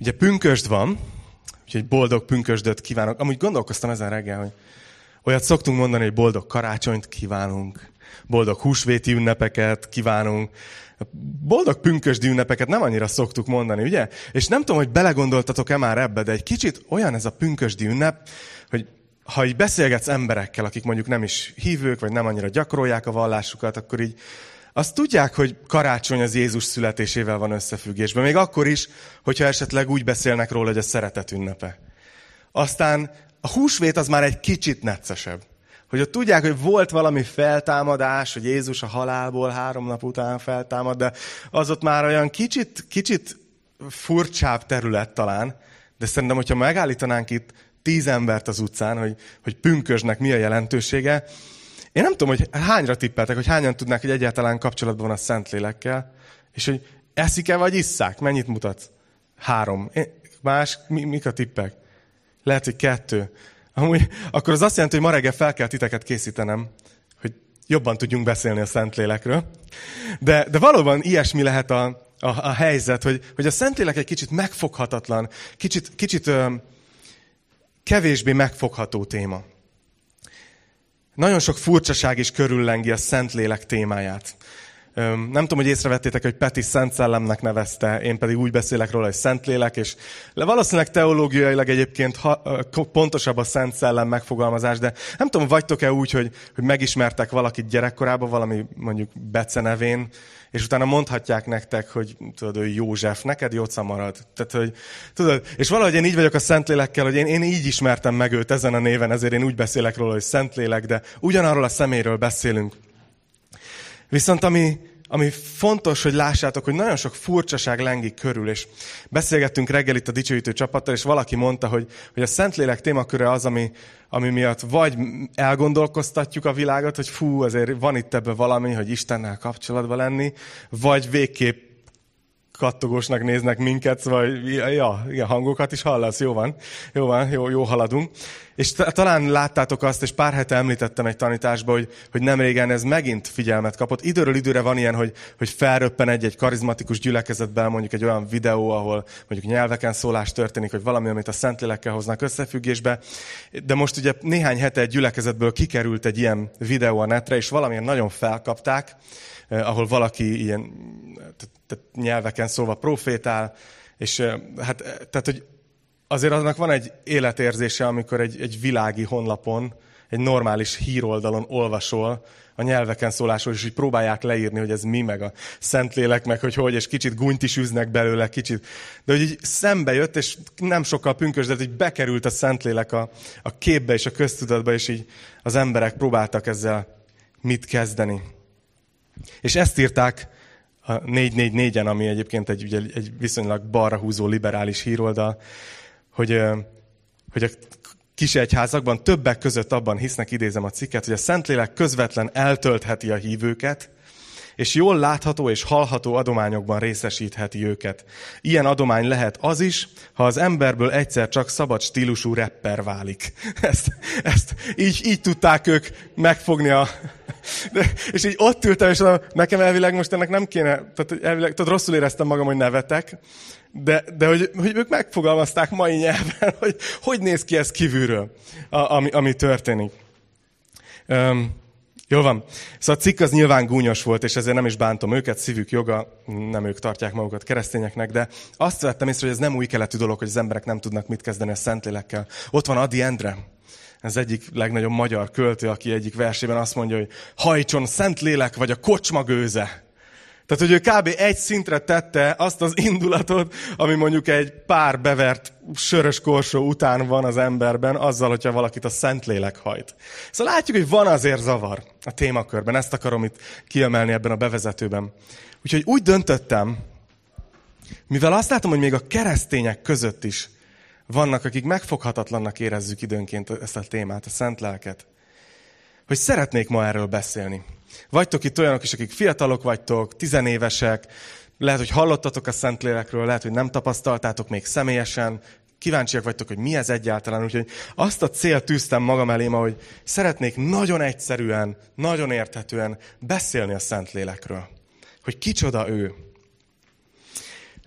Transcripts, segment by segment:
Ugye pünkösd van, úgyhogy boldog pünkösdöt kívánok. Amúgy gondolkoztam ezen reggel, hogy olyat szoktunk mondani, hogy boldog karácsonyt kívánunk, boldog húsvéti ünnepeket kívánunk, boldog pünkösdi ünnepeket nem annyira szoktuk mondani, ugye? És nem tudom, hogy belegondoltatok-e már ebbe, de egy kicsit olyan ez a pünkösdi ünnep, hogy ha így beszélgetsz emberekkel, akik mondjuk nem is hívők, vagy nem annyira gyakorolják a vallásukat, akkor így azt tudják, hogy karácsony az Jézus születésével van összefüggésben. Még akkor is, hogyha esetleg úgy beszélnek róla, hogy a szeretet ünnepe. Aztán a húsvét az már egy kicsit neccesebb. Hogy ott tudják, hogy volt valami feltámadás, hogy Jézus a halálból három nap után feltámad, de az ott már olyan kicsit, kicsit furcsább terület talán, de szerintem, hogyha megállítanánk itt tíz embert az utcán, hogy, hogy pünkösnek mi a jelentősége, én nem tudom, hogy hányra tippeltek, hogy hányan tudnák, hogy egyáltalán kapcsolatban van a Szentlélekkel, és hogy eszik-e vagy isszák? Mennyit mutatsz? Három. Más? Mi, mik a tippek? Lehet, hogy kettő. Amúgy, akkor az azt jelenti, hogy ma reggel fel kell titeket készítenem, hogy jobban tudjunk beszélni a Szentlélekről. De, de valóban ilyesmi lehet a, a, a helyzet, hogy, hogy a Szentlélek egy kicsit megfoghatatlan, kicsit, kicsit ö, kevésbé megfogható téma. Nagyon sok furcsaság is körüllengi a Szentlélek témáját. Nem tudom, hogy észrevettétek, hogy Peti Szent Szellemnek nevezte, én pedig úgy beszélek róla, hogy Szentlélek, és valószínűleg teológiailag egyébként pontosabb a Szent Szellem megfogalmazás, de nem tudom, vagytok-e úgy, hogy, hogy megismertek valakit gyerekkorában, valami mondjuk Bece nevén, és utána mondhatják nektek, hogy tudod, ő József, neked Jóca marad. Tehát, hogy, tudod, és valahogy én így vagyok a Szentlélekkel, hogy én, én így ismertem meg őt ezen a néven, ezért én úgy beszélek róla, hogy Szentlélek, de ugyanarról a szeméről beszélünk. Viszont ami, ami fontos, hogy lássátok, hogy nagyon sok furcsaság lengi körül, és beszélgettünk reggel itt a dicsőítő csapattal, és valaki mondta, hogy, hogy a Szentlélek témaköre az, ami, ami miatt vagy elgondolkoztatjuk a világot, hogy fú, azért van itt ebben valami, hogy Istennel kapcsolatban lenni, vagy végképp kattogósnak néznek minket, vagy ja, igen, hangokat is hallasz, jó van, jó van, jó, jó haladunk. És talán láttátok azt, és pár hete említettem egy tanításban, hogy, hogy nem régen ez megint figyelmet kapott. Időről időre van ilyen, hogy, hogy felröppen egy-egy karizmatikus gyülekezetben mondjuk egy olyan videó, ahol mondjuk nyelveken szólás történik, hogy valami, amit a Szentlélekkel hoznak összefüggésbe. De most ugye néhány hete egy gyülekezetből kikerült egy ilyen videó a netre, és valamilyen nagyon felkapták, eh, ahol valaki ilyen tehát nyelveken szólva profétál, és eh, hát, eh, tehát, hogy azért annak van egy életérzése, amikor egy, egy világi honlapon, egy normális híroldalon olvasol a nyelveken szólásról, és így próbálják leírni, hogy ez mi, meg a Szentlélek, meg hogy hogy, és kicsit gunyt is üznek belőle, kicsit. De hogy így szembe jött, és nem sokkal pünkösdött, hogy bekerült a Szentlélek a, a képbe és a köztudatba, és így az emberek próbáltak ezzel mit kezdeni. És ezt írták a 444-en, ami egyébként egy, egy viszonylag balra húzó liberális híroldal, hogy, hogy a kis egyházakban többek között abban hisznek, idézem a cikket, hogy a Szentlélek közvetlen eltöltheti a hívőket, és jól látható és hallható adományokban részesítheti őket. Ilyen adomány lehet az is, ha az emberből egyszer csak szabad stílusú rapper válik. Ezt, ezt így, így tudták ők megfogni a... De, és így ott ültem, és nekem elvileg most ennek nem kéne, tehát, elvileg, tehát rosszul éreztem magam, hogy nevetek, de, de hogy, hogy ők megfogalmazták mai nyelven, hogy hogy néz ki ez kívülről, a, ami, ami történik. Um, jó van. Szóval a cikk az nyilván gúnyos volt, és ezért nem is bántom őket, szívük joga, nem ők tartják magukat keresztényeknek, de azt vettem észre, hogy ez nem új keletű dolog, hogy az emberek nem tudnak mit kezdeni a Szentlélekkel. Ott van Adi Endre, ez egyik legnagyobb magyar költő, aki egyik versében azt mondja, hogy hajtson Szentlélek vagy a kocsma gőze. Tehát, hogy ő kb. egy szintre tette azt az indulatot, ami mondjuk egy pár bevert sörös korsó után van az emberben, azzal, hogyha valakit a Szentlélek hajt. Szóval látjuk, hogy van azért zavar a témakörben. Ezt akarom itt kiemelni ebben a bevezetőben. Úgyhogy úgy döntöttem, mivel azt látom, hogy még a keresztények között is vannak, akik megfoghatatlannak érezzük időnként ezt a témát, a szent lelket, hogy szeretnék ma erről beszélni. Vagytok itt olyanok is, akik fiatalok vagytok, tizenévesek, lehet, hogy hallottatok a Szentlélekről, lehet, hogy nem tapasztaltátok még személyesen, kíváncsiak vagytok, hogy mi ez egyáltalán. Úgyhogy azt a célt tűztem magam elém, hogy szeretnék nagyon egyszerűen, nagyon érthetően beszélni a Szentlélekről. Hogy kicsoda ő.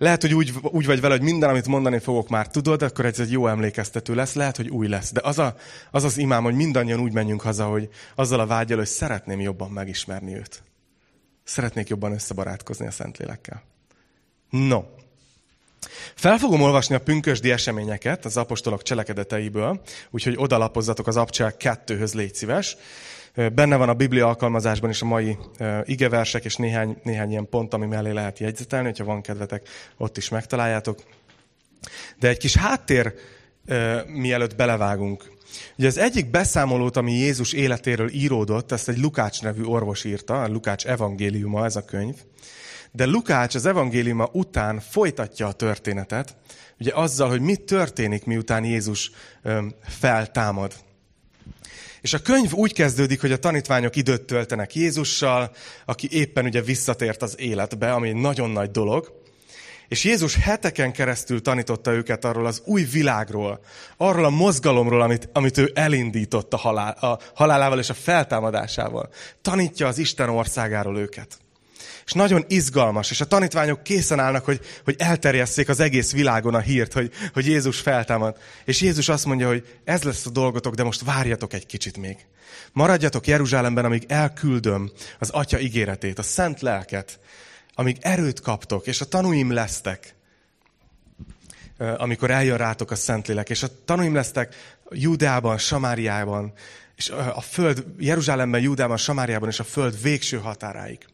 Lehet, hogy úgy, úgy vagy vele, hogy minden, amit mondani fogok, már tudod, akkor ez egy jó emlékeztető lesz, lehet, hogy új lesz. De az, a, az az imám, hogy mindannyian úgy menjünk haza, hogy azzal a vágyal, hogy szeretném jobban megismerni őt. Szeretnék jobban összebarátkozni a Szentlélekkel. No. Fel fogom olvasni a pünkösdi eseményeket az apostolok cselekedeteiből, úgyhogy odalapozzatok az abcsák kettőhöz, légy szíves. Benne van a Biblia alkalmazásban is a mai igeversek, és néhány, néhány ilyen pont, ami mellé lehet jegyzetelni, hogyha van kedvetek, ott is megtaláljátok. De egy kis háttér, mielőtt belevágunk. Ugye az egyik beszámolót, ami Jézus életéről íródott, ezt egy Lukács nevű orvos írta, a Lukács evangéliuma ez a könyv. De Lukács az evangéliuma után folytatja a történetet, ugye azzal, hogy mi történik, miután Jézus feltámad. És a könyv úgy kezdődik, hogy a tanítványok időt töltenek Jézussal, aki éppen ugye visszatért az életbe, ami egy nagyon nagy dolog. És Jézus heteken keresztül tanította őket arról az új világról, arról a mozgalomról, amit, amit ő elindított a, halál, a halálával és a feltámadásával. Tanítja az Isten országáról őket. És nagyon izgalmas, és a tanítványok készen állnak, hogy, hogy elterjesszék az egész világon a hírt, hogy, hogy Jézus feltámad. És Jézus azt mondja, hogy ez lesz a dolgotok, de most várjatok egy kicsit még. Maradjatok Jeruzsálemben, amíg elküldöm az Atya ígéretét, a szent lelket, amíg erőt kaptok, és a tanúim lesztek, amikor eljön rátok a Szentlélek, és a tanúim lesztek Júdeában, Samáriában, és a föld, Jeruzsálemben, Júdában, Samáriában, és a föld végső határáig.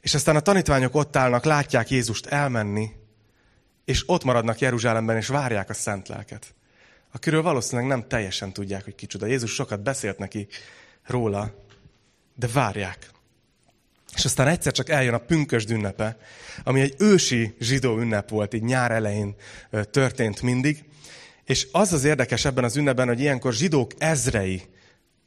És aztán a tanítványok ott állnak, látják Jézust elmenni, és ott maradnak Jeruzsálemben, és várják a szent lelket. Akiről valószínűleg nem teljesen tudják, hogy kicsoda. Jézus sokat beszélt neki róla, de várják. És aztán egyszer csak eljön a pünkösd ünnepe, ami egy ősi zsidó ünnep volt, így nyár elején történt mindig. És az az érdekes ebben az ünnepben, hogy ilyenkor zsidók ezrei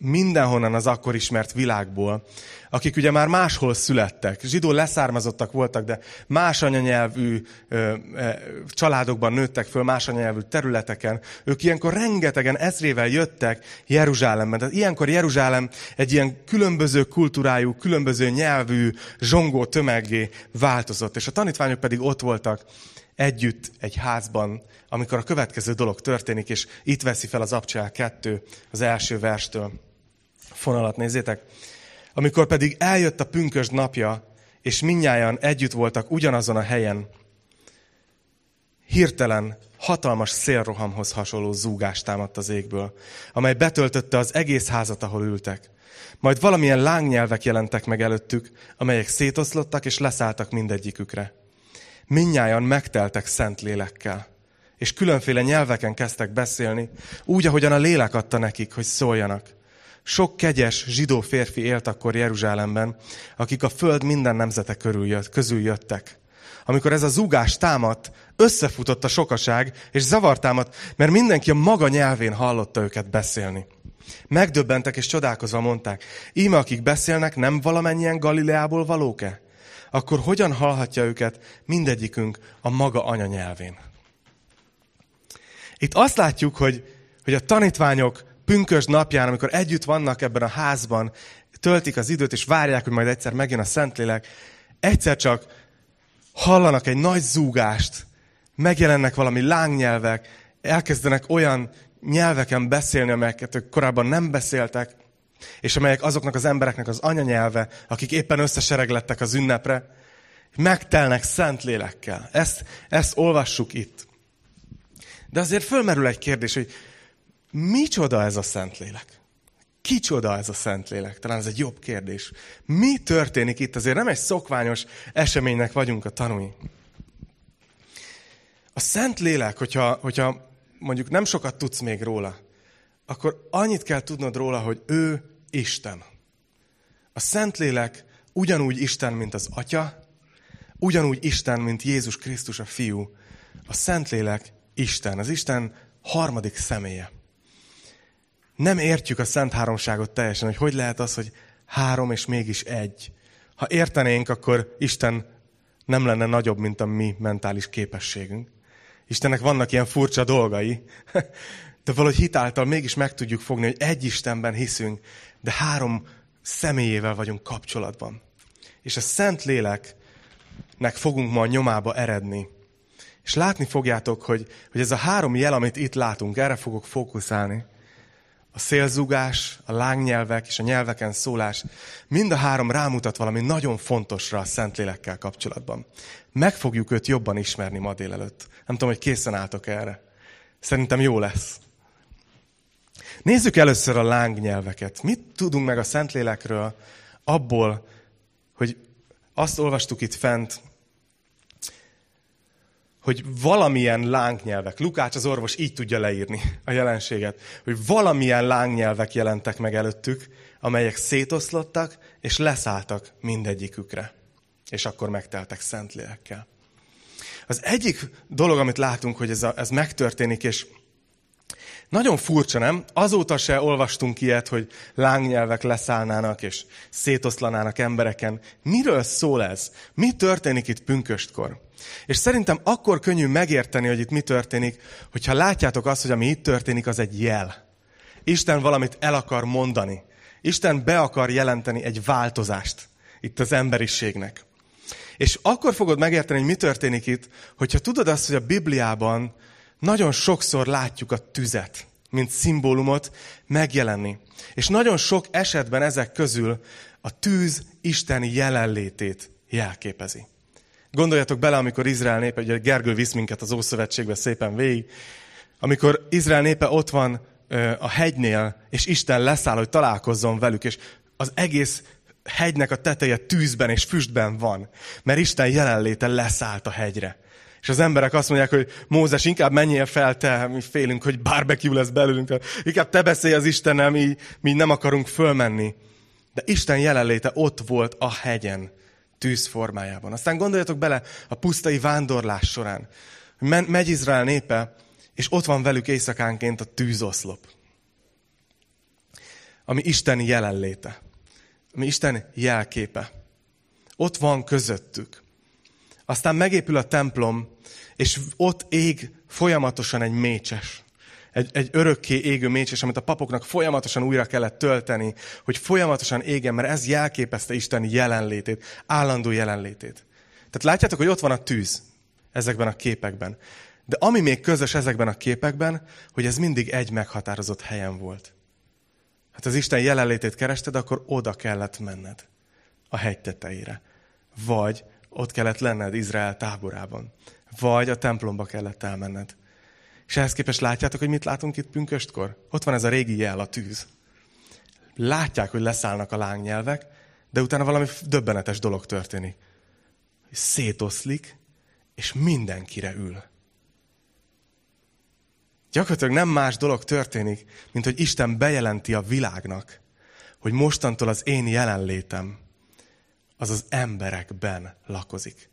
mindenhonnan az akkor ismert világból, akik ugye már máshol születtek, zsidó leszármazottak voltak, de más anyanyelvű ö, ö, családokban nőttek föl, más anyanyelvű területeken, ők ilyenkor rengetegen ezrével jöttek Jeruzsálemben. Tehát ilyenkor Jeruzsálem egy ilyen különböző kultúrájú, különböző nyelvű, zsongó tömeggé változott, és a tanítványok pedig ott voltak együtt egy házban, amikor a következő dolog történik, és itt veszi fel az Abcsel 2 az első verstől fonalat nézzétek. Amikor pedig eljött a pünkösd napja, és minnyáján együtt voltak ugyanazon a helyen, hirtelen hatalmas szélrohamhoz hasonló zúgást támadt az égből, amely betöltötte az egész házat, ahol ültek. Majd valamilyen lángnyelvek jelentek meg előttük, amelyek szétoszlottak és leszálltak mindegyikükre. Minnyáján megteltek szent lélekkel, és különféle nyelveken kezdtek beszélni, úgy, ahogyan a lélek adta nekik, hogy szóljanak. Sok kegyes zsidó férfi élt akkor Jeruzsálemben, akik a föld minden nemzete körül jött, közül jöttek. Amikor ez a zúgás támadt, összefutott a sokaság, és zavar támadt, mert mindenki a maga nyelvén hallotta őket beszélni. Megdöbbentek és csodálkozva mondták, íme akik beszélnek, nem valamennyien Galileából valók-e? Akkor hogyan hallhatja őket mindegyikünk a maga anyanyelvén? Itt azt látjuk, hogy, hogy a tanítványok pünkös napján, amikor együtt vannak ebben a házban, töltik az időt, és várják, hogy majd egyszer megjön a Szentlélek, egyszer csak hallanak egy nagy zúgást, megjelennek valami lángnyelvek, elkezdenek olyan nyelveken beszélni, amelyeket ők korábban nem beszéltek, és amelyek azoknak az embereknek az anyanyelve, akik éppen összesereglettek az ünnepre, megtelnek szent lélekkel. Ezt, ezt olvassuk itt. De azért fölmerül egy kérdés, hogy Micsoda ez a Szentlélek? Kicsoda ez a Szentlélek? Talán ez egy jobb kérdés. Mi történik itt? Azért nem egy szokványos eseménynek vagyunk a tanúi. A Szentlélek, hogyha, hogyha mondjuk nem sokat tudsz még róla, akkor annyit kell tudnod róla, hogy ő Isten. A Szentlélek ugyanúgy Isten, mint az Atya, ugyanúgy Isten, mint Jézus Krisztus a Fiú. A Szentlélek Isten, az Isten harmadik személye nem értjük a Szent Háromságot teljesen, hogy hogy lehet az, hogy három és mégis egy. Ha értenénk, akkor Isten nem lenne nagyobb, mint a mi mentális képességünk. Istennek vannak ilyen furcsa dolgai, de valahogy hitáltal mégis meg tudjuk fogni, hogy egy Istenben hiszünk, de három személyével vagyunk kapcsolatban. És a Szent Lélek nek fogunk ma a nyomába eredni. És látni fogjátok, hogy, hogy ez a három jel, amit itt látunk, erre fogok fókuszálni. A szélzugás, a lángnyelvek és a nyelveken szólás, mind a három rámutat valami nagyon fontosra a Szentlélekkel kapcsolatban. Meg fogjuk őt jobban ismerni ma délelőtt. Nem tudom, hogy készen álltok erre. Szerintem jó lesz. Nézzük először a lángnyelveket. Mit tudunk meg a Szentlélekről abból, hogy azt olvastuk itt fent, hogy valamilyen lángnyelvek, Lukács az orvos így tudja leírni a jelenséget, hogy valamilyen lángnyelvek jelentek meg előttük, amelyek szétoszlottak, és leszálltak mindegyikükre. És akkor megteltek Szentlélekkel. Az egyik dolog, amit látunk, hogy ez, a, ez megtörténik, és nagyon furcsa, nem? Azóta se olvastunk ilyet, hogy lángnyelvek leszállnának és szétoszlanának embereken. Miről szól ez? Mi történik itt pünköstkor? És szerintem akkor könnyű megérteni, hogy itt mi történik, hogyha látjátok azt, hogy ami itt történik, az egy jel. Isten valamit el akar mondani. Isten be akar jelenteni egy változást itt az emberiségnek. És akkor fogod megérteni, hogy mi történik itt, hogyha tudod azt, hogy a Bibliában nagyon sokszor látjuk a tüzet, mint szimbólumot megjelenni. És nagyon sok esetben ezek közül a tűz Isten jelenlétét jelképezi. Gondoljatok bele, amikor Izrael népe, ugye Gergő visz minket az Ószövetségbe szépen végig, amikor Izrael népe ott van a hegynél, és Isten leszáll, hogy találkozzon velük, és az egész hegynek a teteje tűzben és füstben van, mert Isten jelenléte leszállt a hegyre. És az emberek azt mondják, hogy Mózes, inkább menjél fel te, mi félünk, hogy barbecue lesz belőlünk. Inkább te beszélj az Istennel, mi, mi nem akarunk fölmenni. De Isten jelenléte ott volt a hegyen, tűz formájában. Aztán gondoljatok bele a pusztai vándorlás során. Megy Izrael népe, és ott van velük éjszakánként a tűzoszlop. Ami Isten jelenléte. Ami Isten jelképe. Ott van közöttük. Aztán megépül a templom, és ott ég folyamatosan egy mécses. Egy, egy örökké égő mécses, amit a papoknak folyamatosan újra kellett tölteni, hogy folyamatosan égen, mert ez jelképezte Isten jelenlétét, állandó jelenlétét. Tehát látjátok, hogy ott van a tűz ezekben a képekben. De ami még közös ezekben a képekben, hogy ez mindig egy meghatározott helyen volt. Hát az Isten jelenlétét kerested, akkor oda kellett menned a hegy tetejére. Vagy ott kellett lenned Izrael táborában. Vagy a templomba kellett elmenned. És ehhez képest látjátok, hogy mit látunk itt pünköstkor? Ott van ez a régi jel, a tűz. Látják, hogy leszállnak a lángnyelvek, de utána valami döbbenetes dolog történik. Szétoszlik, és mindenkire ül. Gyakorlatilag nem más dolog történik, mint hogy Isten bejelenti a világnak, hogy mostantól az én jelenlétem az az emberekben lakozik.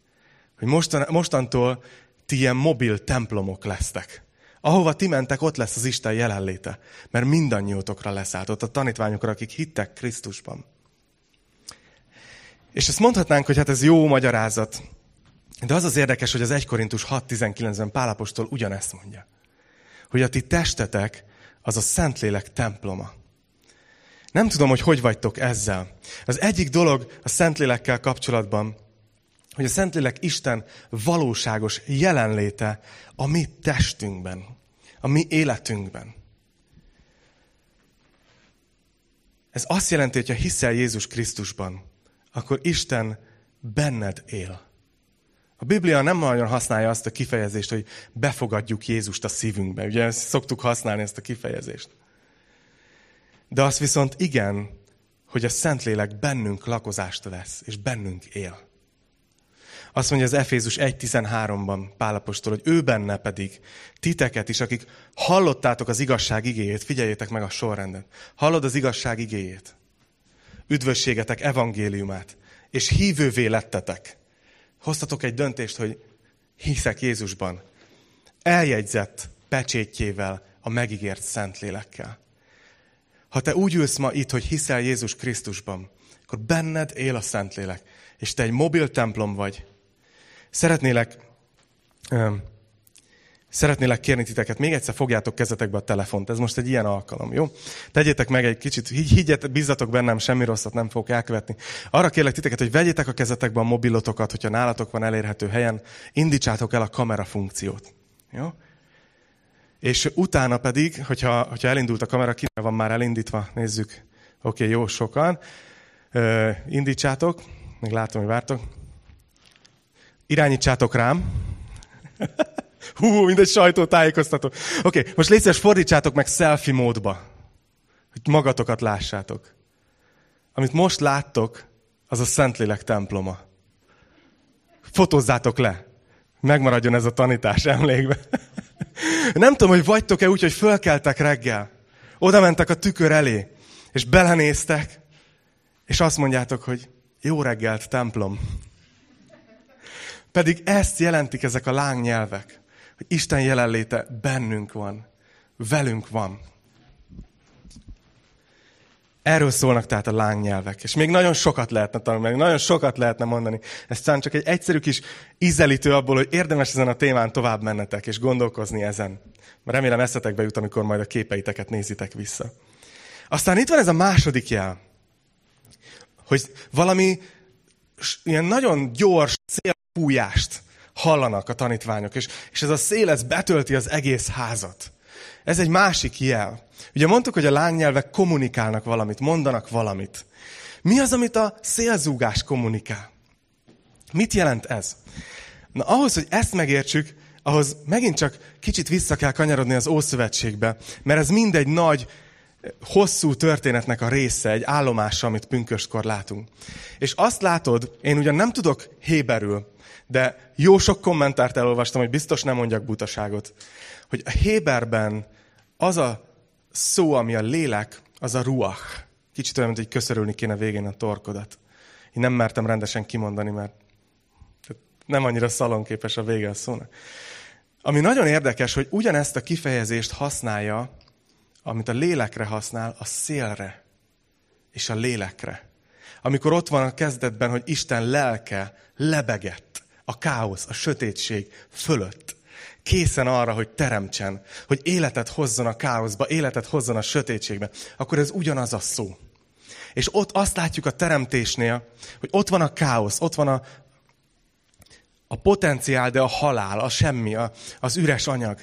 Hogy mostan, mostantól ti ilyen mobil templomok lesztek. Ahova ti mentek, ott lesz az Isten jelenléte. Mert mindannyiótokra leszállt, ott a tanítványokra, akik hittek Krisztusban. És ezt mondhatnánk, hogy hát ez jó magyarázat. De az az érdekes, hogy az 1 Korintus 6.19-ben Pálapostól ugyanezt mondja. Hogy a ti testetek az a Szentlélek temploma. Nem tudom, hogy hogy vagytok ezzel. Az egyik dolog a Szentlélekkel kapcsolatban, hogy a Szentlélek Isten valóságos jelenléte a mi testünkben, a mi életünkben. Ez azt jelenti, hogy ha hiszel Jézus Krisztusban, akkor Isten benned él. A Biblia nem nagyon használja azt a kifejezést, hogy befogadjuk Jézust a szívünkbe. Ugye szoktuk használni ezt a kifejezést. De az viszont igen, hogy a Szentlélek bennünk lakozást vesz, és bennünk él. Azt mondja az Efézus 1.13-ban Pálapostól, hogy ő benne pedig titeket is, akik hallottátok az igazság igéjét, figyeljétek meg a sorrendet. Hallod az igazság igéjét, üdvösségetek evangéliumát, és hívővé lettetek. Hoztatok egy döntést, hogy hiszek Jézusban. Eljegyzett pecsétjével, a megígért Szentlélekkel. Ha te úgy ülsz ma itt, hogy hiszel Jézus Krisztusban, akkor benned él a Szentlélek, és te egy mobil templom vagy. Szeretnélek, Szeretnélek kérni titeket, még egyszer fogjátok kezetekbe a telefont. Ez most egy ilyen alkalom, jó? Tegyétek meg egy kicsit, higgyetek, bízzatok bennem, semmi rosszat nem fogok elkövetni. Arra kérlek titeket, hogy vegyétek a kezetekbe a mobilotokat, hogyha nálatok van elérhető helyen, indítsátok el a kamera funkciót. Jó? És utána pedig, hogyha, hogyha elindult a kamera, ki van már elindítva, nézzük. Oké, okay, jó, sokan. Ö, indítsátok, még látom, hogy vártok. Irányítsátok rám. Hú, mint egy sajtótájékoztató. Oké, okay, most légy fordítsátok meg selfie módba, hogy magatokat lássátok. Amit most láttok, az a Szentlélek temploma. Fotózzátok le. Megmaradjon ez a tanítás emlékbe. Nem tudom, hogy vagytok-e úgy, hogy fölkeltek reggel. Oda mentek a tükör elé, és belenéztek, és azt mondjátok, hogy jó reggelt, templom. Pedig ezt jelentik ezek a lángnyelvek hogy Isten jelenléte bennünk van, velünk van. Erről szólnak tehát a lángnyelvek. És még nagyon sokat lehetne tanulni, nagyon sokat lehetne mondani. Ez talán csak egy egyszerű kis ízelítő abból, hogy érdemes ezen a témán tovább mennetek, és gondolkozni ezen. Mert remélem eszetekbe jut, amikor majd a képeiteket nézitek vissza. Aztán itt van ez a második jel, hogy valami ilyen nagyon gyors szélfújást hallanak a tanítványok, és, és ez a szél, ez betölti az egész házat. Ez egy másik jel. Ugye mondtuk, hogy a lángnyelvek kommunikálnak valamit, mondanak valamit. Mi az, amit a szélzúgás kommunikál? Mit jelent ez? Na ahhoz, hogy ezt megértsük, ahhoz megint csak kicsit vissza kell kanyarodni az Ószövetségbe, mert ez mind egy nagy, hosszú történetnek a része, egy állomása, amit pünköstkor látunk. És azt látod, én ugyan nem tudok héberül, de jó sok kommentárt elolvastam, hogy biztos nem mondjak butaságot, hogy a Héberben az a szó, ami a lélek, az a ruach. Kicsit olyan, mint hogy köszörülni kéne végén a torkodat. Én nem mertem rendesen kimondani, mert nem annyira szalonképes a vége a szónak. Ami nagyon érdekes, hogy ugyanezt a kifejezést használja, amit a lélekre használ, a szélre és a lélekre. Amikor ott van a kezdetben, hogy Isten lelke lebegett a káosz, a sötétség fölött. Készen arra, hogy teremtsen, hogy életet hozzon a káoszba, életet hozzon a sötétségbe, akkor ez ugyanaz a szó. És ott azt látjuk a teremtésnél, hogy ott van a káosz, ott van a, a potenciál, de a halál, a semmi, a, az üres anyag.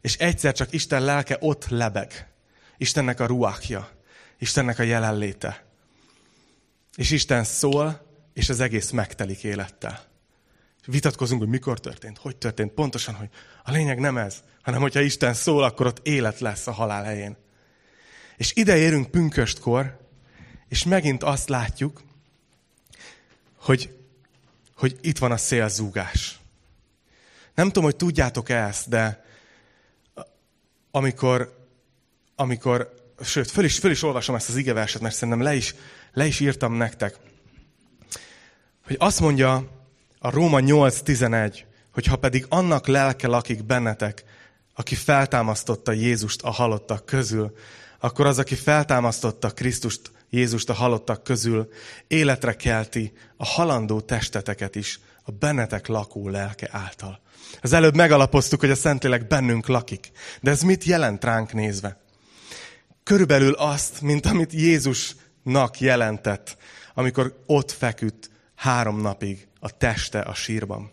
És egyszer csak Isten lelke ott lebeg. Istennek a ruákja, Istennek a jelenléte. És Isten szól, és az egész megtelik élettel vitatkozunk, hogy mikor történt, hogy történt, pontosan, hogy a lényeg nem ez, hanem hogyha Isten szól, akkor ott élet lesz a halál helyén. És ide érünk pünköstkor, és megint azt látjuk, hogy, hogy itt van a szélzúgás. Nem tudom, hogy tudjátok-e ezt, de amikor, amikor sőt, föl is, föl is olvasom ezt az igeverset, mert szerintem le is, le is írtam nektek, hogy azt mondja a Róma 8.11, hogy ha pedig annak lelke lakik bennetek, aki feltámasztotta Jézust a halottak közül, akkor az, aki feltámasztotta Krisztust, Jézust a halottak közül, életre kelti a halandó testeteket is a bennetek lakó lelke által. Az előbb megalapoztuk, hogy a Szentlélek bennünk lakik. De ez mit jelent ránk nézve? Körülbelül azt, mint amit Jézusnak jelentett, amikor ott feküdt három napig a teste a sírban.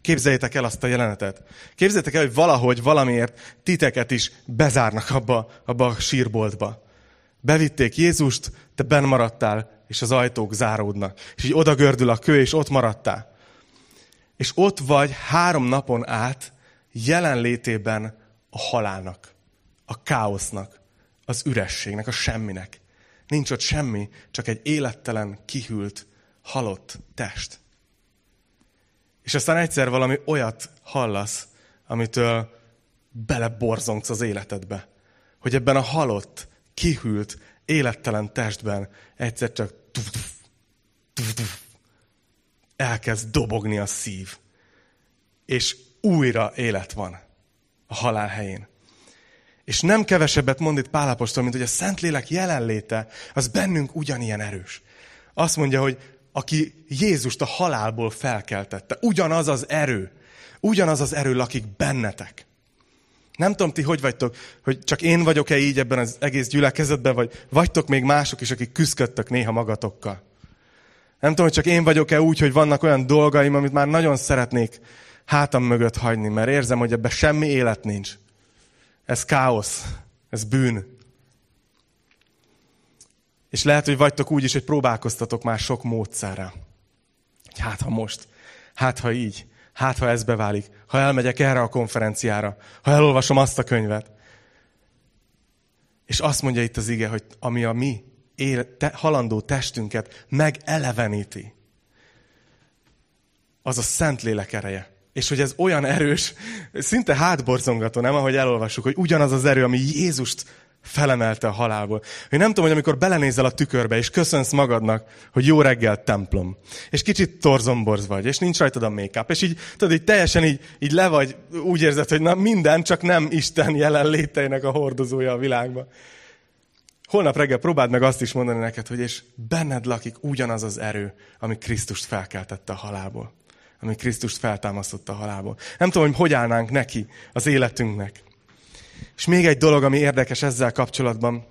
Képzeljétek el azt a jelenetet. Képzeljétek el, hogy valahogy, valamiért titeket is bezárnak abba, abba a sírboltba. Bevitték Jézust, te benn maradtál, és az ajtók záródnak. És így oda gördül a kő, és ott maradtál. És ott vagy három napon át jelenlétében a halálnak, a káosznak, az ürességnek, a semminek. Nincs ott semmi, csak egy élettelen, kihűlt, halott test. És aztán egyszer valami olyat hallasz, amitől beleborzongsz az életedbe. Hogy ebben a halott, kihűlt, élettelen testben egyszer csak elkezd dobogni a szív. És újra élet van a halál helyén. És nem kevesebbet mond itt Pálapostól, mint hogy a Szentlélek jelenléte az bennünk ugyanilyen erős. Azt mondja, hogy aki Jézust a halálból felkeltette. Ugyanaz az erő, Ugyanaz az erő lakik bennetek. Nem tudom, ti hogy vagytok, hogy csak én vagyok-e így ebben az egész gyülekezetben, vagy vagytok még mások is, akik küzdködtök néha magatokkal. Nem tudom, hogy csak én vagyok-e úgy, hogy vannak olyan dolgaim, amit már nagyon szeretnék hátam mögött hagyni, mert érzem, hogy ebben semmi élet nincs. Ez káosz, ez bűn. És lehet, hogy vagytok úgy is, hogy próbálkoztatok már sok módszerrel. Hát, ha most, hát, ha így, hát, ha ez beválik, ha elmegyek erre a konferenciára, ha elolvasom azt a könyvet. És azt mondja itt az ige, hogy ami a mi él, te, halandó testünket megeleveníti, az a szent lélek ereje. És hogy ez olyan erős, szinte hátborzongató, nem, ahogy elolvassuk, hogy ugyanaz az erő, ami Jézust felemelte a halálból. Hogy nem tudom, hogy amikor belenézel a tükörbe, és köszönsz magadnak, hogy jó reggel templom, és kicsit torzomborz vagy, és nincs rajtad a make és így, tudod, így teljesen így, így le vagy, úgy érzed, hogy na minden, csak nem Isten jelenléteinek a hordozója a világban. Holnap reggel próbáld meg azt is mondani neked, hogy és benned lakik ugyanaz az erő, ami Krisztust felkeltette a halálból. Ami Krisztust feltámasztotta a halálból. Nem tudom, hogy hogy állnánk neki az életünknek. És még egy dolog, ami érdekes ezzel kapcsolatban,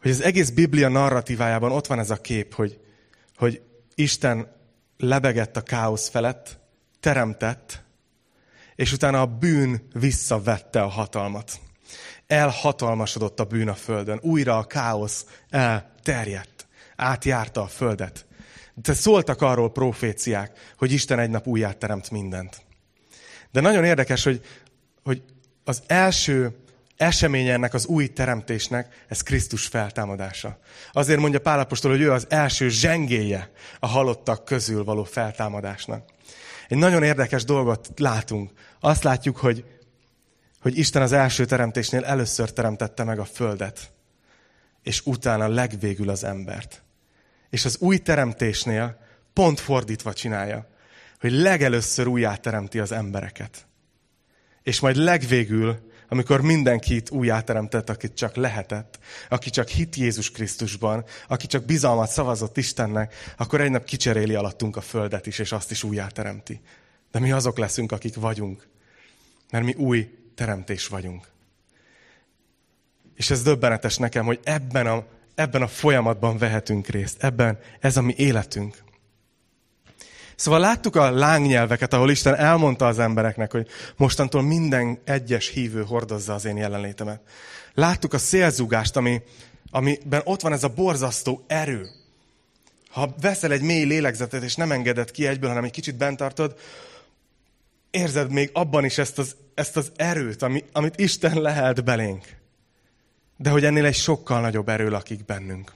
hogy az egész Biblia narratívájában ott van ez a kép, hogy, hogy Isten lebegett a káosz felett, teremtett, és utána a bűn visszavette a hatalmat. Elhatalmasodott a bűn a földön. Újra a káosz elterjedt. Átjárta a földet. De szóltak arról proféciák, hogy Isten egy nap újját teremt mindent. De nagyon érdekes, hogy hogy az első esemény ennek az új teremtésnek, ez Krisztus feltámadása. Azért mondja Pálapostól, hogy ő az első zsengéje a halottak közül való feltámadásnak. Egy nagyon érdekes dolgot látunk. Azt látjuk, hogy, hogy Isten az első teremtésnél először teremtette meg a földet, és utána legvégül az embert. És az új teremtésnél pont fordítva csinálja, hogy legelőször újjáteremti az embereket. És majd legvégül, amikor mindenkit újjáteremtett, akit csak lehetett, aki csak hit Jézus Krisztusban, aki csak bizalmat szavazott Istennek, akkor egy nap kicseréli alattunk a földet is, és azt is újjáteremti. De mi azok leszünk, akik vagyunk. Mert mi új teremtés vagyunk. És ez döbbenetes nekem, hogy ebben a, ebben a folyamatban vehetünk részt. Ebben ez a mi életünk. Szóval láttuk a lángnyelveket, ahol Isten elmondta az embereknek, hogy mostantól minden egyes hívő hordozza az én jelenlétemet. Láttuk a szélzúgást, ami, amiben ott van ez a borzasztó erő. Ha veszel egy mély lélegzetet, és nem engeded ki egyből, hanem egy kicsit bent tartod, érzed még abban is ezt az, ezt az erőt, ami, amit Isten lehelt belénk. De hogy ennél egy sokkal nagyobb erő lakik bennünk.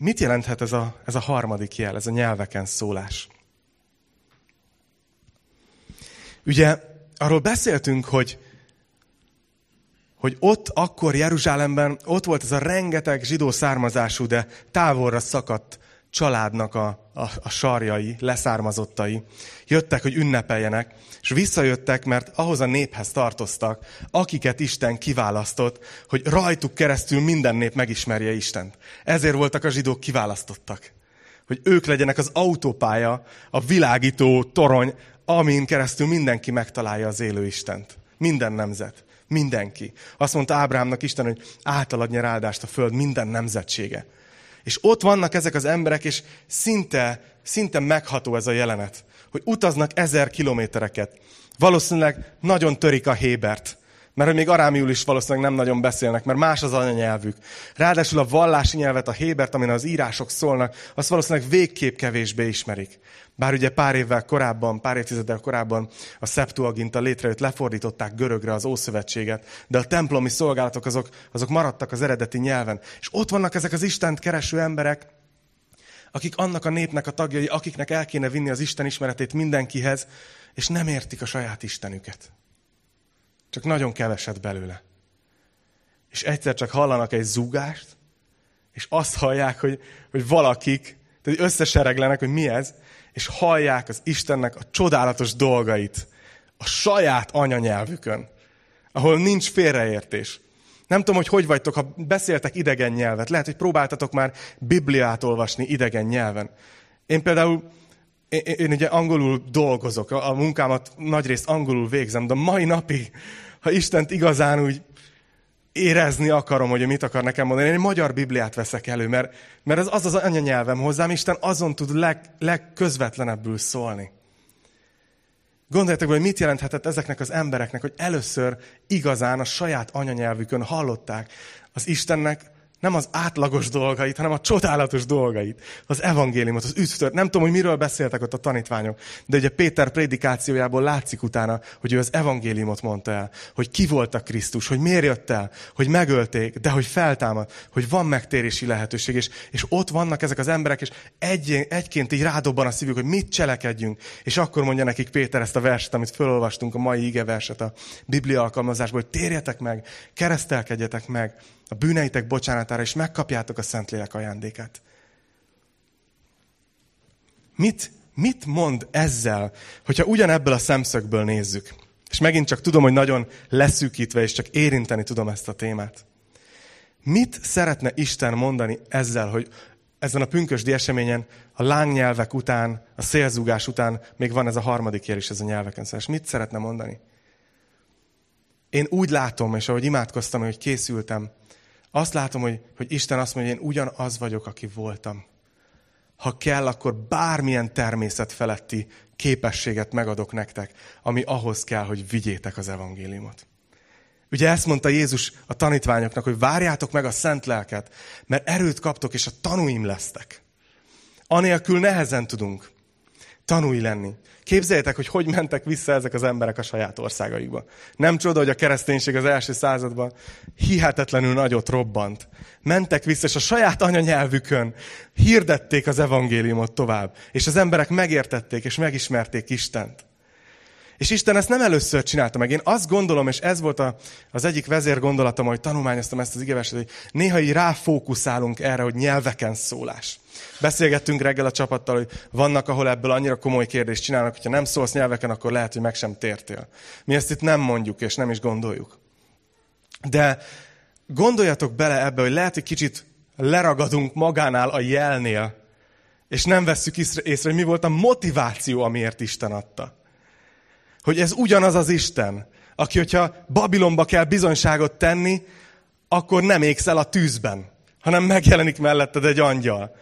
Mit jelenthet ez a, ez a harmadik jel, ez a nyelveken szólás? Ugye arról beszéltünk, hogy, hogy ott akkor Jeruzsálemben, ott volt ez a rengeteg zsidó származású, de távolra szakadt családnak a, a, a sarjai, leszármazottai. Jöttek, hogy ünnepeljenek, és visszajöttek, mert ahhoz a néphez tartoztak, akiket Isten kiválasztott, hogy rajtuk keresztül minden nép megismerje Istent. Ezért voltak a zsidók kiválasztottak. Hogy ők legyenek az autópálya, a világító torony, amin keresztül mindenki megtalálja az élő Istent. Minden nemzet. Mindenki. Azt mondta Ábrámnak Isten, hogy általad nyer áldást a föld minden nemzetsége. És ott vannak ezek az emberek, és szinte, szinte megható ez a jelenet, hogy utaznak ezer kilométereket. Valószínűleg nagyon törik a Hébert, mert még arámiul is valószínűleg nem nagyon beszélnek, mert más az anyanyelvük. Ráadásul a vallási nyelvet, a Hébert, amin az írások szólnak, azt valószínűleg végképp kevésbé ismerik. Bár ugye pár évvel korábban, pár évtizeddel korábban a Septuaginta létrejött, lefordították görögre az Ószövetséget, de a templomi szolgálatok azok, azok maradtak az eredeti nyelven. És ott vannak ezek az Istent kereső emberek, akik annak a népnek a tagjai, akiknek el kéne vinni az Isten ismeretét mindenkihez, és nem értik a saját Istenüket. Csak nagyon keveset belőle. És egyszer csak hallanak egy zúgást, és azt hallják, hogy, hogy valakik, tehát összesereglenek, hogy mi ez, és hallják az Istennek a csodálatos dolgait a saját anyanyelvükön, ahol nincs félreértés. Nem tudom, hogy hogy vagytok, ha beszéltek idegen nyelvet. Lehet, hogy próbáltatok már Bibliát olvasni idegen nyelven. Én például én, én ugye angolul dolgozok, a munkámat nagyrészt angolul végzem, de mai napig, ha Istent igazán úgy érezni akarom, hogy mit akar nekem mondani, én egy magyar Bibliát veszek elő, mert, mert ez az az anyanyelvem hozzám, Isten azon tud leg, legközvetlenebbül szólni. Gondoljátok, hogy mit jelenthetett ezeknek az embereknek, hogy először igazán a saját anyanyelvükön hallották az Istennek nem az átlagos dolgait, hanem a csodálatos dolgait. Az evangéliumot, az üdvtört. Nem tudom, hogy miről beszéltek ott a tanítványok, de ugye Péter prédikációjából látszik utána, hogy ő az evangéliumot mondta el, hogy ki volt a Krisztus, hogy miért jött el, hogy megölték, de hogy feltámad, hogy van megtérési lehetőség, és, és ott vannak ezek az emberek, és egy, egyként így rádobban a szívük, hogy mit cselekedjünk. És akkor mondja nekik Péter ezt a verset, amit felolvastunk, a mai ige verset a Biblia alkalmazásból, hogy térjetek meg, keresztelkedjetek meg, a bűneitek bocsánatára, és megkapjátok a Szentlélek ajándékát. Mit, mit mond ezzel, hogyha ugyanebből a szemszögből nézzük? És megint csak tudom, hogy nagyon leszűkítve, és csak érinteni tudom ezt a témát. Mit szeretne Isten mondani ezzel, hogy ezen a pünkösdi eseményen a lángnyelvek után, a szélzúgás után még van ez a harmadik jel is ez a nyelveken szóval. Mit szeretne mondani? Én úgy látom, és ahogy imádkoztam, hogy készültem, azt látom, hogy, hogy Isten azt mondja, hogy én ugyanaz vagyok, aki voltam. Ha kell, akkor bármilyen természet feletti képességet megadok nektek, ami ahhoz kell, hogy vigyétek az evangéliumot. Ugye ezt mondta Jézus a tanítványoknak, hogy várjátok meg a szent lelket, mert erőt kaptok, és a tanúim lesztek. Anélkül nehezen tudunk tanúi lenni. Képzeljétek, hogy hogy mentek vissza ezek az emberek a saját országaikba. Nem csoda, hogy a kereszténység az első században hihetetlenül nagyot robbant. Mentek vissza, és a saját anyanyelvükön hirdették az evangéliumot tovább. És az emberek megértették, és megismerték Istent. És Isten ezt nem először csinálta meg. Én azt gondolom, és ez volt a, az egyik vezérgondolatom, hogy tanulmányoztam ezt az igeveset, hogy néha így ráfókuszálunk erre, hogy nyelveken szólás. Beszélgettünk reggel a csapattal, hogy vannak, ahol ebből annyira komoly kérdést csinálnak, hogyha nem szólsz nyelveken, akkor lehet, hogy meg sem tértél. Mi ezt itt nem mondjuk, és nem is gondoljuk. De gondoljatok bele ebbe, hogy lehet, hogy kicsit leragadunk magánál a jelnél, és nem vesszük észre, hogy mi volt a motiváció, amiért Isten adta. Hogy ez ugyanaz az Isten, aki, hogyha Babilonba kell bizonyságot tenni, akkor nem égsz el a tűzben, hanem megjelenik melletted egy angyal.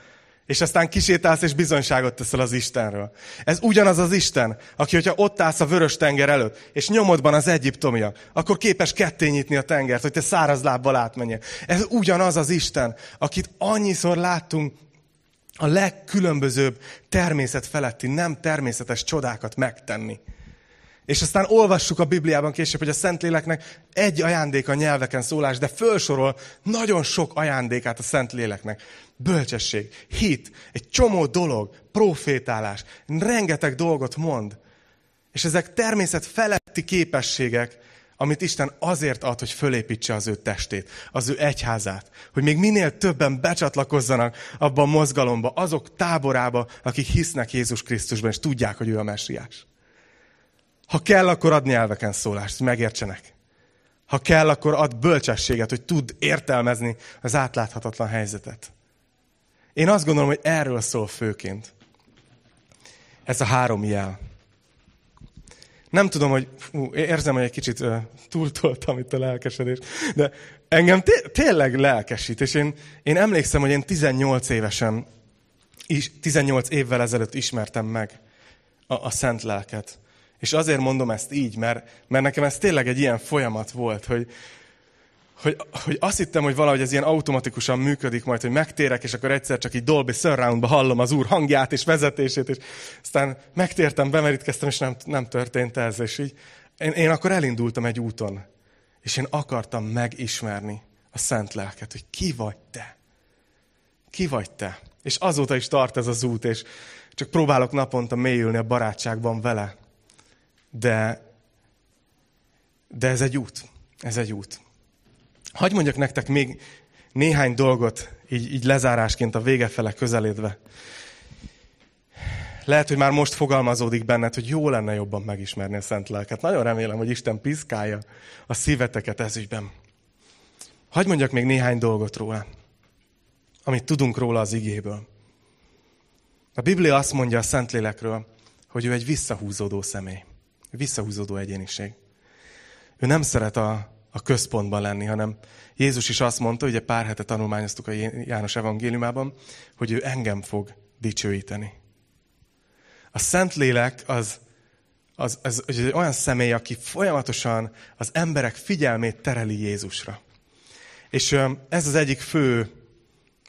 És aztán kisétálsz és bizonyságot teszel az Istenről. Ez ugyanaz az Isten, aki, hogyha ott állsz a vörös tenger előtt, és nyomodban az egyiptomia, akkor képes ketté nyitni a tengert, hogy te száraz lábbal átmenjél. Ez ugyanaz az Isten, akit annyiszor láttunk a legkülönbözőbb természet feletti, nem természetes csodákat megtenni. És aztán olvassuk a Bibliában később, hogy a Szentléleknek egy ajándék a nyelveken szólás, de felsorol nagyon sok ajándékát a Szentléleknek. Bölcsesség, hit, egy csomó dolog, profétálás, rengeteg dolgot mond. És ezek természet feletti képességek, amit Isten azért ad, hogy fölépítse az ő testét, az ő egyházát. Hogy még minél többen becsatlakozzanak abban a mozgalomba, azok táborába, akik hisznek Jézus Krisztusban, és tudják, hogy ő a messiás. Ha kell, akkor ad nyelveken szólást, hogy megértsenek. Ha kell, akkor ad bölcsességet, hogy tud értelmezni az átláthatatlan helyzetet. Én azt gondolom, hogy erről szól főként. Ez a három jel. Nem tudom, hogy ú, érzem, hogy egy kicsit uh, túltoltam itt a lelkesedést, de engem té- tényleg lelkesít, és én, én emlékszem, hogy én 18 évesen, is, 18 évvel ezelőtt ismertem meg a, a szent lelket. És azért mondom ezt így, mert, mert nekem ez tényleg egy ilyen folyamat volt, hogy, hogy, hogy azt hittem, hogy valahogy ez ilyen automatikusan működik majd, hogy megtérek, és akkor egyszer csak így Dolby Surroundba hallom az úr hangját és vezetését, és aztán megtértem, bemerítkeztem, és nem, nem történt ez. És így én, én akkor elindultam egy úton, és én akartam megismerni a szent lelket, hogy ki vagy te. Ki vagy te. És azóta is tart ez az út, és csak próbálok naponta mélyülni a barátságban vele. De, de ez egy út. Ez egy út. Hagy mondjak nektek még néhány dolgot, így, így lezárásként a vége fele közeledve. Lehet, hogy már most fogalmazódik benned, hogy jó lenne jobban megismerni a Szent Lelket. Nagyon remélem, hogy Isten piszkálja a szíveteket ezügyben. Hagy mondjak még néhány dolgot róla, amit tudunk róla az igéből. A Biblia azt mondja a Szentlélekről, hogy ő egy visszahúzódó személy. Visszahúzódó egyéniség. Ő nem szeret a, a központban lenni, hanem Jézus is azt mondta, ugye pár hete tanulmányoztuk a János evangéliumában, hogy ő engem fog dicsőíteni. A Szentlélek az, az, az, az egy olyan személy, aki folyamatosan az emberek figyelmét tereli Jézusra. És ez az egyik fő,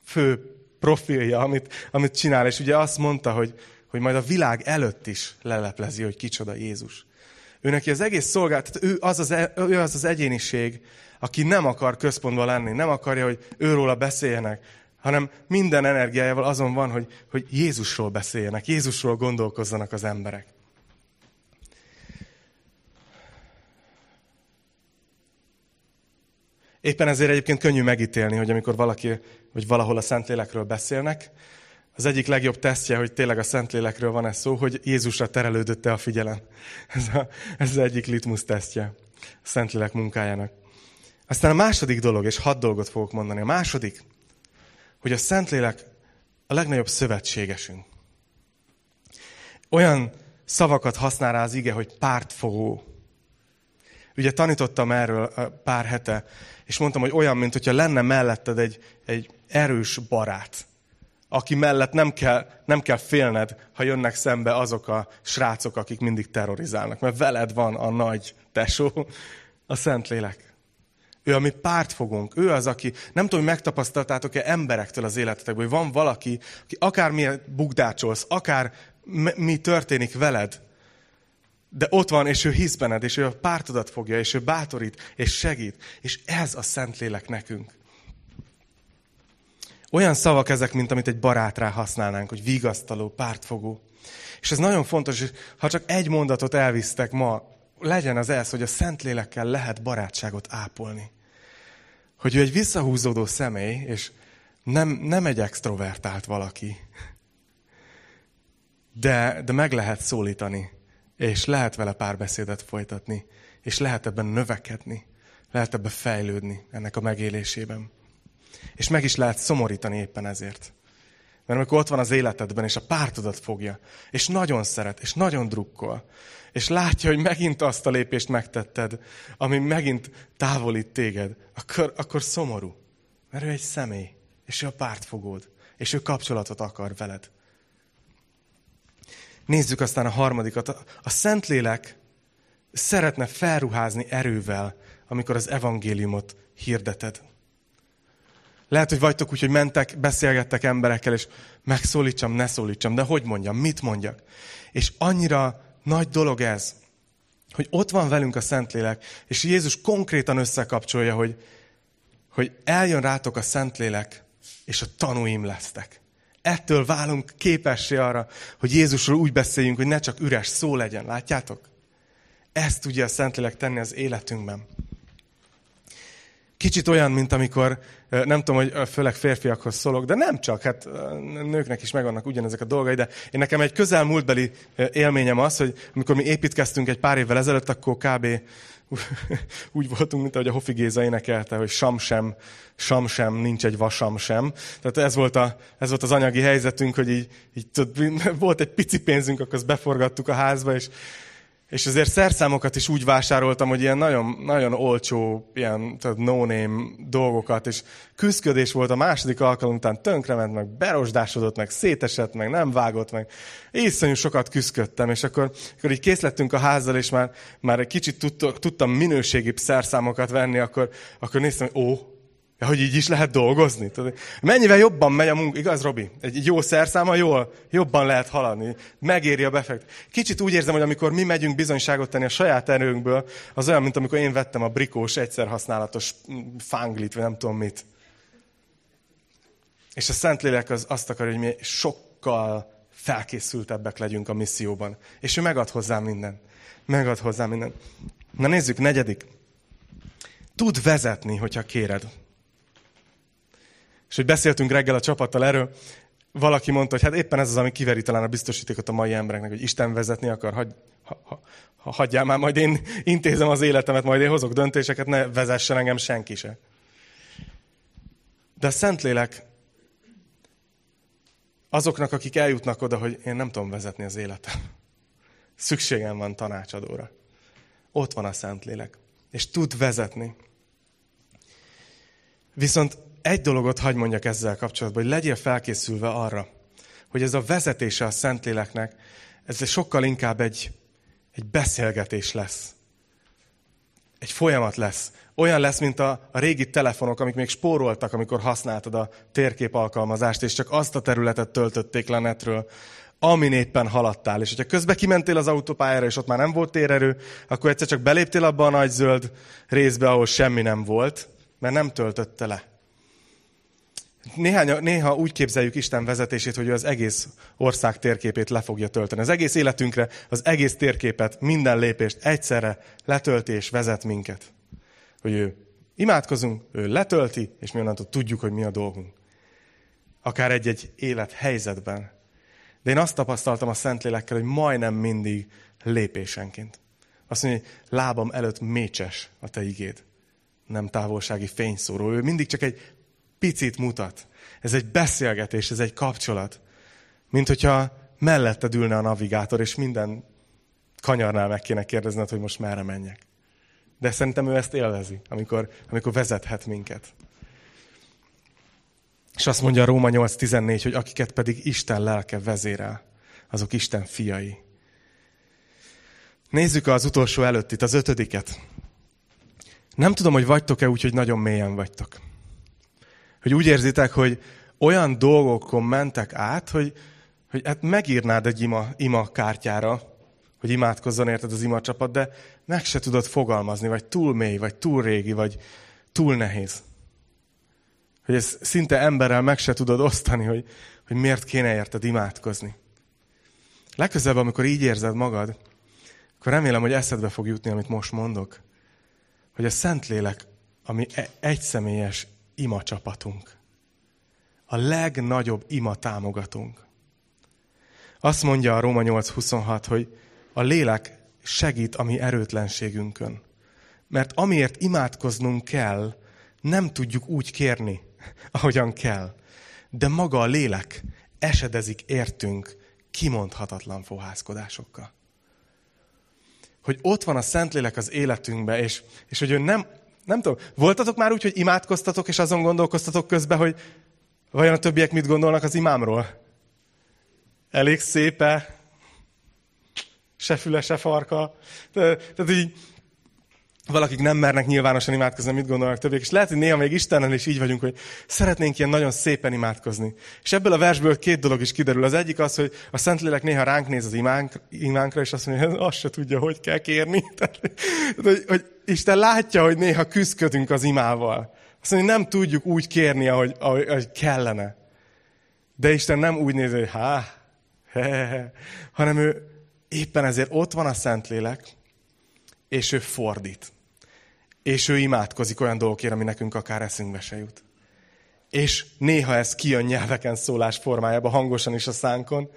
fő profilja, amit, amit csinál. És ugye azt mondta, hogy, hogy majd a világ előtt is leleplezi, hogy kicsoda Jézus. Ő neki az egész szolgálat, ő az az, e, ő az az egyéniség, aki nem akar központban lenni, nem akarja, hogy őróla beszéljenek, hanem minden energiájával azon van, hogy, hogy Jézusról beszéljenek, Jézusról gondolkozzanak az emberek. Éppen ezért egyébként könnyű megítélni, hogy amikor valaki, vagy valahol a Szentlélekről beszélnek, az egyik legjobb tesztje, hogy tényleg a Szentlélekről van ez szó, hogy Jézusra terelődött-e a figyelem. Ez, a, ez az egyik litmus tesztje a Szentlélek munkájának. Aztán a második dolog, és hat dolgot fogok mondani. A második, hogy a Szentlélek a legnagyobb szövetségesünk. Olyan szavakat használ rá az ige, hogy pártfogó. Ugye tanítottam erről pár hete, és mondtam, hogy olyan, mint hogyha lenne melletted egy, egy erős barát, aki mellett nem kell, nem kell félned, ha jönnek szembe azok a srácok, akik mindig terrorizálnak, mert veled van a nagy tesó, a Szentlélek. Ő a mi pártfogunk. Ő az, aki, nem tudom, hogy megtapasztaltátok-e emberektől az életetekben, hogy van valaki, aki akármilyen bugdácsolsz, akár mi történik veled, de ott van, és ő hisz benned, és ő a pártodat fogja, és ő bátorít, és segít. És ez a Szentlélek nekünk. Olyan szavak ezek, mint amit egy barát rá használnánk, hogy vigasztaló, pártfogó. És ez nagyon fontos, hogy ha csak egy mondatot elvisztek ma, legyen az ez, hogy a Szentlélekkel lehet barátságot ápolni. Hogy ő egy visszahúzódó személy, és nem, nem egy extrovertált valaki. De, de meg lehet szólítani, és lehet vele párbeszédet folytatni, és lehet ebben növekedni, lehet ebben fejlődni ennek a megélésében. És meg is lehet szomorítani éppen ezért. Mert amikor ott van az életedben, és a pártodat fogja, és nagyon szeret, és nagyon drukkol, és látja, hogy megint azt a lépést megtetted, ami megint távolít téged, akkor, akkor szomorú. Mert ő egy személy, és ő a pártfogód, és ő kapcsolatot akar veled. Nézzük aztán a harmadikat. A Szentlélek szeretne felruházni erővel, amikor az evangéliumot hirdeted. Lehet, hogy vagytok úgy, hogy mentek, beszélgettek emberekkel, és megszólítsam, ne szólítsam, de hogy mondjam, mit mondjak. És annyira nagy dolog ez, hogy ott van velünk a Szentlélek, és Jézus konkrétan összekapcsolja, hogy, hogy eljön rátok a Szentlélek, és a tanúim lesztek. Ettől válunk képessé arra, hogy Jézusról úgy beszéljünk, hogy ne csak üres szó legyen. Látjátok? Ezt tudja a Szentlélek tenni az életünkben. Kicsit olyan, mint amikor, nem tudom, hogy főleg férfiakhoz szólok, de nem csak, hát nőknek is megvannak ugyanezek a dolgai, de én nekem egy közelmúltbeli élményem az, hogy amikor mi építkeztünk egy pár évvel ezelőtt, akkor kb. úgy voltunk, mint ahogy a Hofi Géza énekelte, hogy sam sem, sam sem, nincs egy vasam sem. Tehát ez volt, a, ez volt az anyagi helyzetünk, hogy így, így volt egy pici pénzünk, akkor azt beforgattuk a házba, és és azért szerszámokat is úgy vásároltam, hogy ilyen nagyon, nagyon olcsó, ilyen no-name dolgokat, és küzdködés volt a második alkalom után, tönkrement, meg berosdásodott, meg szétesett, meg nem vágott, meg iszonyú sokat küzdködtem, és akkor, akkor így kész lettünk a házzal, és már, már egy kicsit tudtam minőségi szerszámokat venni, akkor, akkor néztem, hogy ó, Ja, hogy így is lehet dolgozni. Tudod? Mennyivel jobban megy a munka, igaz, Robi? Egy jó szerszáma jól, jobban lehet haladni. Megéri a befekt. Kicsit úgy érzem, hogy amikor mi megyünk bizonyságot tenni a saját erőnkből, az olyan, mint amikor én vettem a brikós, egyszer használatos fanglit, vagy nem tudom mit. És a Szentlélek az azt akarja, hogy mi sokkal felkészültebbek legyünk a misszióban. És ő megad hozzá minden. Megad hozzá minden. Na nézzük, negyedik. Tud vezetni, hogyha kéred. És hogy beszéltünk reggel a csapattal erről, valaki mondta, hogy hát éppen ez az, ami kiveri talán a biztosítékot a mai embereknek, hogy Isten vezetni akar, hagy, ha, ha, ha hagyjál már, majd én intézem az életemet, majd én hozok döntéseket, ne vezessen engem senki se. De a Szentlélek azoknak, akik eljutnak oda, hogy én nem tudom vezetni az életem. Szükségem van tanácsadóra. Ott van a Szentlélek. És tud vezetni. Viszont egy dologot hagy mondjak ezzel kapcsolatban, hogy legyél felkészülve arra, hogy ez a vezetése a Szentléleknek, ez sokkal inkább egy, egy beszélgetés lesz. Egy folyamat lesz. Olyan lesz, mint a, a régi telefonok, amik még spóroltak, amikor használtad a térkép alkalmazást, és csak azt a területet töltötték le netről, amin éppen haladtál. És hogyha közben kimentél az autópályára, és ott már nem volt térerő, akkor egyszer csak beléptél abba a nagy zöld részbe, ahol semmi nem volt, mert nem töltötte le. Néhány, néha úgy képzeljük Isten vezetését, hogy ő az egész ország térképét le fogja tölteni. Az egész életünkre, az egész térképet, minden lépést egyszerre letölti és vezet minket. Hogy ő imádkozunk, ő letölti, és mi onnantól tudjuk, hogy mi a dolgunk. Akár egy-egy élet helyzetben. De én azt tapasztaltam a Szentlélekkel, hogy majdnem mindig lépésenként. Azt mondja, hogy lábam előtt mécses a te igéd. Nem távolsági fényszóró. Ő mindig csak egy picit mutat. Ez egy beszélgetés, ez egy kapcsolat. Mint hogyha melletted ülne a navigátor, és minden kanyarnál meg kéne kérdezned, hogy most merre menjek. De szerintem ő ezt élvezi, amikor, amikor vezethet minket. És azt mondja a Róma 8.14, hogy akiket pedig Isten lelke vezérel, azok Isten fiai. Nézzük az utolsó előttit, az ötödiket. Nem tudom, hogy vagytok-e úgy, hogy nagyon mélyen vagytok. Hogy úgy érzitek, hogy olyan dolgokon mentek át, hogy, hogy hát megírnád egy ima, ima kártyára, hogy imádkozzon érted az ima csapat, de meg se tudod fogalmazni, vagy túl mély, vagy túl régi, vagy túl nehéz. Hogy ez szinte emberrel meg se tudod osztani, hogy, hogy miért kéne érted imádkozni. Legközelebb, amikor így érzed magad, akkor remélem, hogy eszedbe fog jutni, amit most mondok. Hogy a Szentlélek, ami e- egyszemélyes ima csapatunk. A legnagyobb ima támogatunk. Azt mondja a Róma 8.26, hogy a lélek segít a mi erőtlenségünkön. Mert amiért imádkoznunk kell, nem tudjuk úgy kérni, ahogyan kell. De maga a lélek esedezik értünk kimondhatatlan fohászkodásokkal. Hogy ott van a Szentlélek az életünkben, és, és hogy ő nem nem tudom, voltatok már úgy, hogy imádkoztatok, és azon gondolkoztatok közben, hogy vajon a többiek mit gondolnak az imámról? Elég szépe, se füle, se farka. Tehát így valakik nem mernek nyilvánosan imádkozni, mit gondolnak többiek, és lehet, hogy néha még Istennel is így vagyunk, hogy szeretnénk ilyen nagyon szépen imádkozni. És ebből a versből két dolog is kiderül. Az egyik az, hogy a Szentlélek néha ránk néz az imánk, imánkra, és azt mondja, hogy azt se tudja, hogy kell kérni. Tehát, hogy, hogy Isten látja, hogy néha küzdködünk az imával. Azt mondja, nem tudjuk úgy kérni, ahogy, ahogy, ahogy kellene. De Isten nem úgy néz, hogy há, he, he, he, hanem ő éppen ezért ott van a Szentlélek, és ő fordít. És ő imádkozik olyan dolgokért, ami nekünk akár eszünkbe se jut. És néha ez kijön nyelveken szólás formájában, hangosan is a szánkon.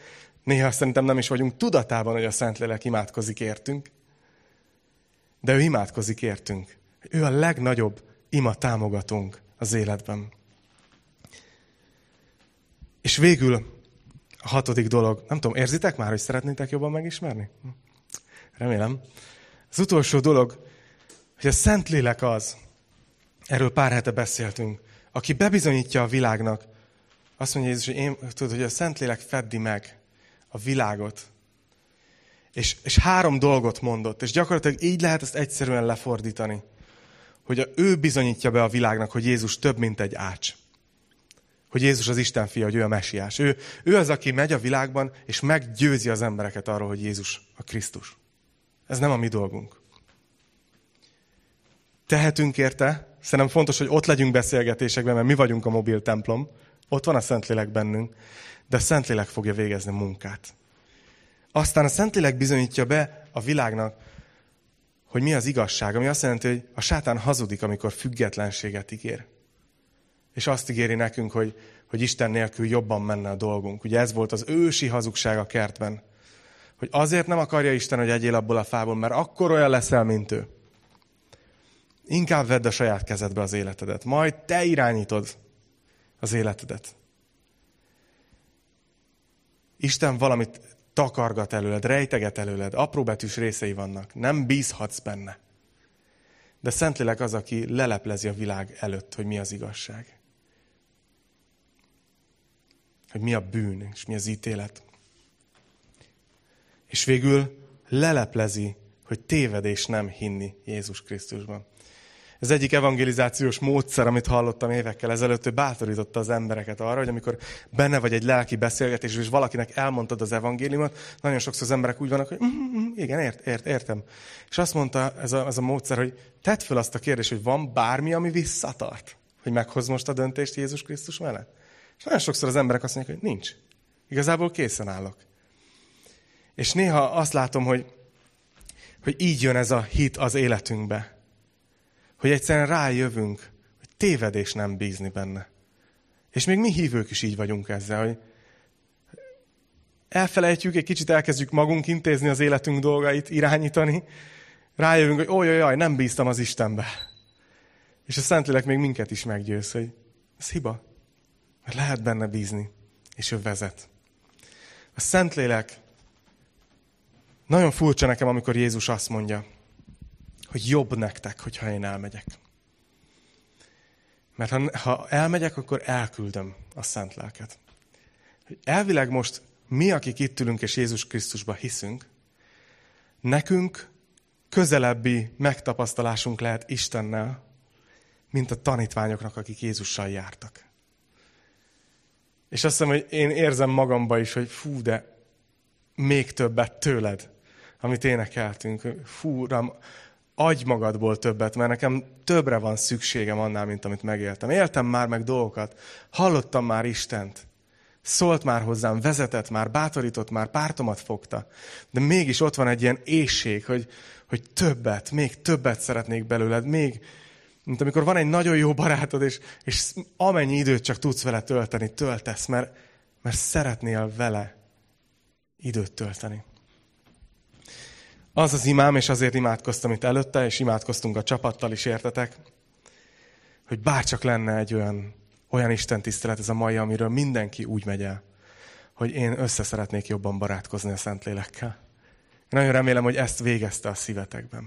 Néha szerintem nem is vagyunk tudatában, hogy a Szentlélek imádkozik értünk. De ő imádkozik értünk. Ő a legnagyobb ima támogatunk az életben. És végül a hatodik dolog, nem tudom, érzitek már, hogy szeretnétek jobban megismerni? Remélem. Az utolsó dolog, hogy a Szentlélek az, erről pár hete beszéltünk, aki bebizonyítja a világnak, azt mondja Jézus, hogy én, tudod, hogy a Szentlélek feddi meg a világot. És, és három dolgot mondott, és gyakorlatilag így lehet ezt egyszerűen lefordítani. Hogy a, ő bizonyítja be a világnak, hogy Jézus több, mint egy ács. Hogy Jézus az Isten fia, hogy ő a mesiás. Ő, ő az, aki megy a világban, és meggyőzi az embereket arról, hogy Jézus a Krisztus. Ez nem a mi dolgunk tehetünk érte. Szerintem fontos, hogy ott legyünk beszélgetésekben, mert mi vagyunk a mobil templom. Ott van a Szentlélek bennünk, de a Szentlélek fogja végezni a munkát. Aztán a Szentlélek bizonyítja be a világnak, hogy mi az igazság, ami azt jelenti, hogy a sátán hazudik, amikor függetlenséget ígér. És azt ígéri nekünk, hogy, hogy Isten nélkül jobban menne a dolgunk. Ugye ez volt az ősi hazugság a kertben. Hogy azért nem akarja Isten, hogy egyél abból a fából, mert akkor olyan leszel, mint ő. Inkább vedd a saját kezedbe az életedet. Majd te irányítod az életedet. Isten valamit takargat előled, rejteget előled, apróbetűs részei vannak. Nem bízhatsz benne. De Szentlélek az, aki leleplezi a világ előtt, hogy mi az igazság. Hogy mi a bűn, és mi az ítélet. És végül leleplezi, hogy tévedés nem hinni Jézus Krisztusban. Ez egyik evangelizációs módszer, amit hallottam évekkel ezelőtt, ő bátorította az embereket arra, hogy amikor benne vagy egy lelki beszélgetés, és valakinek elmondtad az evangéliumot, nagyon sokszor az emberek úgy vannak, hogy mm, mm, igen, ért, ért, értem. És azt mondta ez a, ez a módszer, hogy tedd fel azt a kérdést, hogy van bármi, ami visszatart, hogy meghoz most a döntést Jézus Krisztus mellett. És nagyon sokszor az emberek azt mondják, hogy nincs. Igazából készen állok. És néha azt látom, hogy, hogy így jön ez a hit az életünkbe hogy egyszerűen rájövünk, hogy tévedés nem bízni benne. És még mi hívők is így vagyunk ezzel, hogy elfelejtjük, egy kicsit elkezdjük magunk intézni az életünk dolgait, irányítani, rájövünk, hogy oly, jaj, nem bíztam az Istenbe. És a Szentlélek még minket is meggyőz, hogy ez hiba. Mert lehet benne bízni, és ő vezet. A Szentlélek nagyon furcsa nekem, amikor Jézus azt mondja, hogy jobb nektek, hogyha én elmegyek. Mert ha, ha elmegyek, akkor elküldöm a szent lelket. Elvileg most mi, akik itt ülünk és Jézus Krisztusba hiszünk, nekünk közelebbi megtapasztalásunk lehet Istennel, mint a tanítványoknak, akik Jézussal jártak. És azt hiszem, hogy én érzem magamba is, hogy fú, de még többet tőled, amit énekeltünk. Fú, uram, adj magadból többet, mert nekem többre van szükségem annál, mint amit megéltem. Éltem már meg dolgokat, hallottam már Istent, szólt már hozzám, vezetett már, bátorított már, pártomat fogta. De mégis ott van egy ilyen éjség, hogy, hogy többet, még többet szeretnék belőled, még, mint amikor van egy nagyon jó barátod, és, és amennyi időt csak tudsz vele tölteni, töltesz, mert, mert szeretnél vele időt tölteni. Az az imám, és azért imádkoztam itt előtte, és imádkoztunk a csapattal is, értetek, hogy bárcsak lenne egy olyan, olyan Isten tisztelet ez a mai, amiről mindenki úgy megy el, hogy én össze szeretnék jobban barátkozni a Szentlélekkel. Én nagyon remélem, hogy ezt végezte a szívetekben.